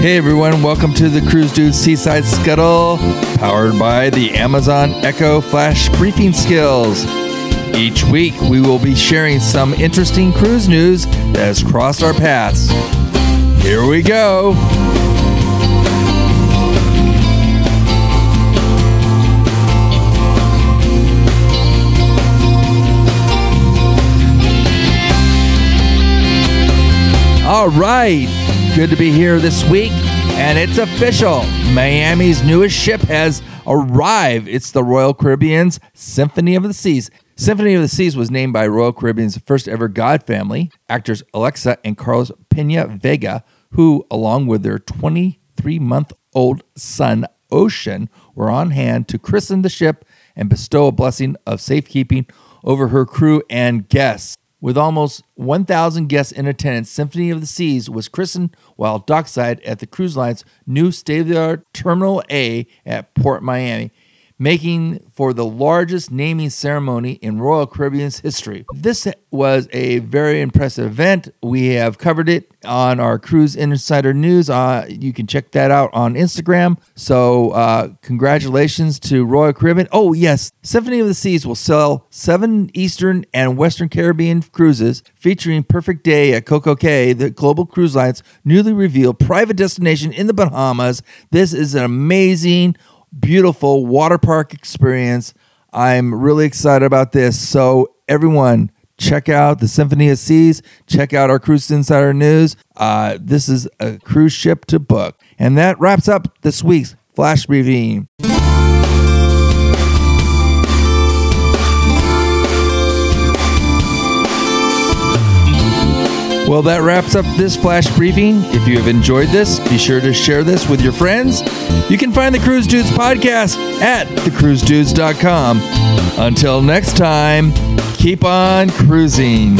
Hey everyone, welcome to the Cruise Dude Seaside Scuttle, powered by the Amazon Echo Flash Briefing Skills. Each week, we will be sharing some interesting cruise news that has crossed our paths. Here we go. All right, good to be here this week, and it's official. Miami's newest ship has arrived. It's the Royal Caribbean's Symphony of the Seas. Symphony of the Seas was named by Royal Caribbean's first ever God family, actors Alexa and Carlos Pena Vega, who, along with their 23 month old son, Ocean, were on hand to christen the ship and bestow a blessing of safekeeping over her crew and guests. With almost 1,000 guests in attendance, Symphony of the Seas was christened while dockside at the cruise line's new state of the art Terminal A at Port Miami, making for the largest naming ceremony in Royal Caribbean's history. This was a very impressive event. We have covered it on our Cruise Insider News. Uh, you can check that out on Instagram. So, uh, congratulations to Royal Caribbean. Oh, yes, Symphony of the Seas will sell seven Eastern and Western Caribbean cruises featuring Perfect Day at Coco Cay, the Global Cruise Line's newly revealed private destination in the Bahamas. This is an amazing beautiful water park experience. I'm really excited about this. So, everyone, check out the Symphony of Seas. Check out our Cruise Insider News. Uh, this is a cruise ship to book. And that wraps up this week's Flash Briefing. Well, that wraps up this flash briefing. If you have enjoyed this, be sure to share this with your friends. You can find the Cruise Dudes podcast at thecruisedudes.com. Until next time, keep on cruising.